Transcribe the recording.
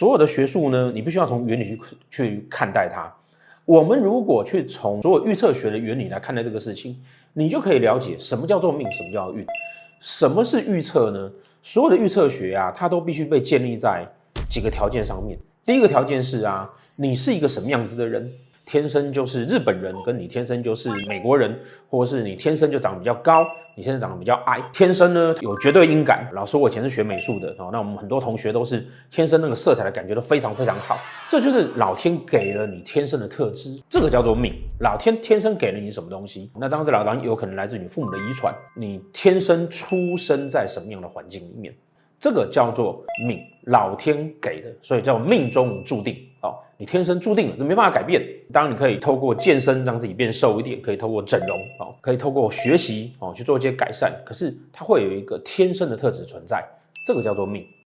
所有的学术呢，你必须要从原理去去看待它。我们如果去从所有预测学的原理来看待这个事情，你就可以了解什么叫做命，什么叫运。什么是预测呢？所有的预测学啊，它都必须被建立在几个条件上面。第一个条件是啊，你是一个什么样子的人？天生就是日本人，跟你天生就是美国人，或者是你天生就长得比较高，你天生长得比较矮，天生呢有绝对音感。老师，我以前是学美术的哦，那我们很多同学都是天生那个色彩的感觉都非常非常好，这就是老天给了你天生的特质，这个叫做命。老天天生给了你什么东西？那当然，老张有可能来自你父母的遗传，你天生出生在什么样的环境里面，这个叫做命，老天给的，所以叫命中注定。你天生注定了，这没办法改变。当然，你可以透过健身让自己变瘦一点，可以透过整容，哦，可以透过学习，哦，去做一些改善。可是它会有一个天生的特质存在，这个叫做命。